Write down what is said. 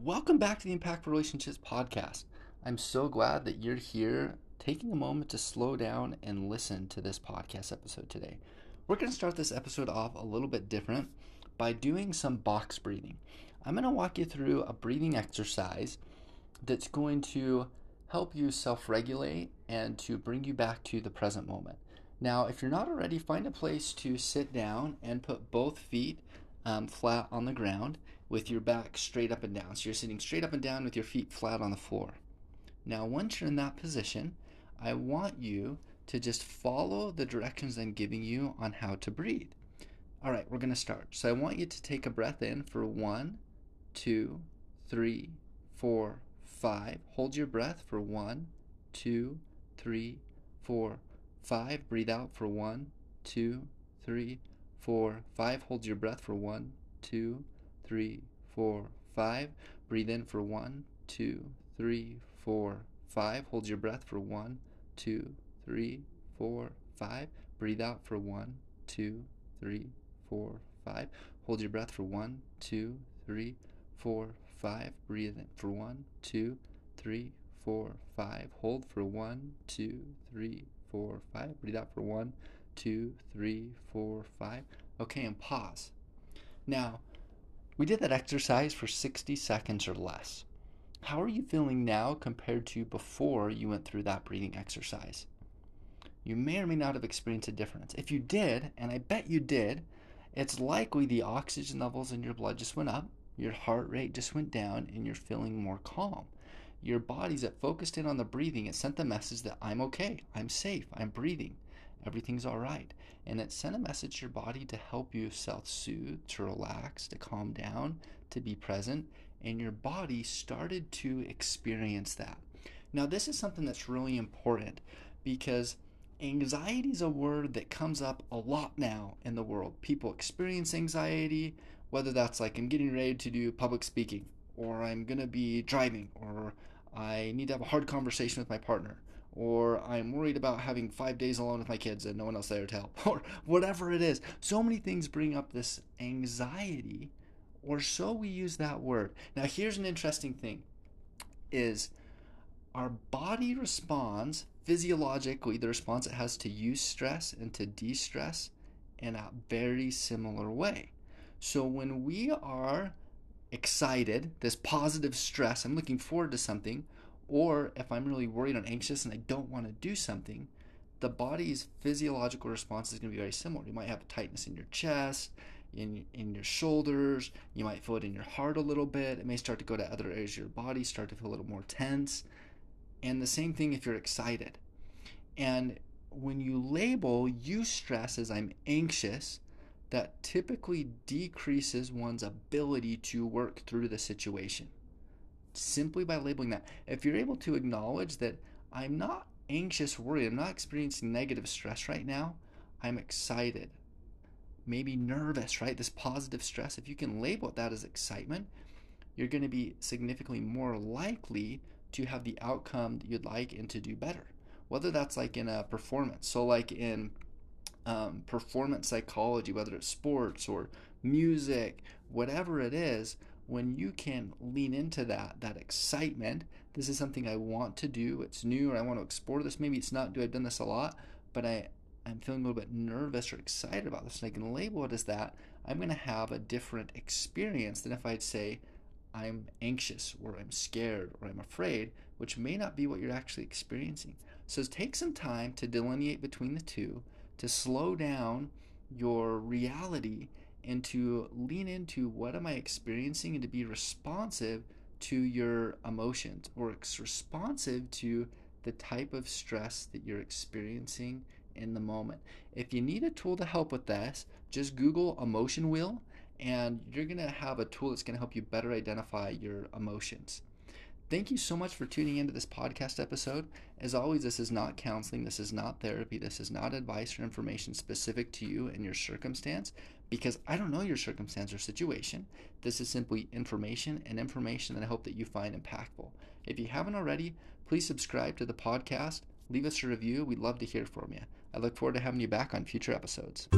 Welcome back to the Impactful Relationships podcast. I'm so glad that you're here taking a moment to slow down and listen to this podcast episode today. We're going to start this episode off a little bit different by doing some box breathing. I'm going to walk you through a breathing exercise that's going to help you self regulate and to bring you back to the present moment. Now, if you're not already, find a place to sit down and put both feet um, flat on the ground with your back straight up and down. So you're sitting straight up and down with your feet flat on the floor. Now, once you're in that position, I want you to just follow the directions I'm giving you on how to breathe. All right, we're going to start. So I want you to take a breath in for one, two, three, four, five. Hold your breath for one, two, three, four, five. Breathe out for one, two, three, four, five. Hold your breath for one, two, three, four, five. Breathe in for one, two, three, four, five. Hold your breath for one, two, three, four, five. Breathe out for one, two, three, four, five. Hold your breath for one, two, three, four, five. Breathe in for one, two, three, four, five. Hold for one, two, three, four, five. Breathe out for one, two, three, four, five. Okay, and pause. Now, we did that exercise for 60 seconds or less. How are you feeling now compared to before you went through that breathing exercise? You may or may not have experienced a difference. If you did, and I bet you did, it's likely the oxygen levels in your blood just went up, your heart rate just went down, and you're feeling more calm. Your body's that focused in on the breathing, it sent the message that I'm okay, I'm safe, I'm breathing everything's all right. And it sent a message to your body to help you self soothe, to relax, to calm down, to be present. And your body started to experience that. Now, this is something that's really important because anxiety is a word that comes up a lot now in the world. People experience anxiety, whether that's like I'm getting ready to do public speaking, or I'm going to be driving, or I need to have a hard conversation with my partner, or I'm worried about having five days alone with my kids and no one else there to help, or whatever it is. So many things bring up this anxiety, or so we use that word. Now, here's an interesting thing: is our body responds physiologically the response it has to eustress and to distress in a very similar way. So when we are excited, this positive stress, I'm looking forward to something, or if I'm really worried and anxious and I don't want to do something, the body's physiological response is going to be very similar. You might have tightness in your chest, in in your shoulders. You might feel it in your heart a little bit. It may start to go to other areas of your body, start to feel a little more tense. And the same thing if you're excited. And when you label eustress as I'm anxious, that typically decreases one's ability to work through the situation simply by labeling that. If you're able to acknowledge that I'm not anxious, worried, I'm not experiencing negative stress right now, I'm excited, maybe nervous, right? This positive stress, if you can label that as excitement, you're going to be significantly more likely to have the outcome that you'd like and to do better. Whether that's like in a performance, so like in um, performance psychology, whether it's sports or music, whatever it is, when you can lean into that that excitement this is something i want to do it's new or i want to explore this maybe it's not do i've done this a lot but i i'm feeling a little bit nervous or excited about this and i can label it as that i'm going to have a different experience than if i'd say i'm anxious or i'm scared or i'm afraid which may not be what you're actually experiencing. So take some time to delineate between the two to slow down your reality and to lean into what am I experiencing and to be responsive to your emotions or responsive to the type of stress that you're experiencing in the moment. If you need a tool to help with this, just Google emotion wheel and you're going to have a tool that's going to help you better identify your emotions. Thank you so much for tuning into this podcast episode. As always, this is not counseling, this is not therapy, this is not advice or information specific to you and your circumstance because I don't know your circumstance or situation. This is simply information and information that I hope that you find impactful. If you haven't already, please subscribe to the podcast, leave us a review. We'd love to hear from you. I look forward to having you back on future episodes.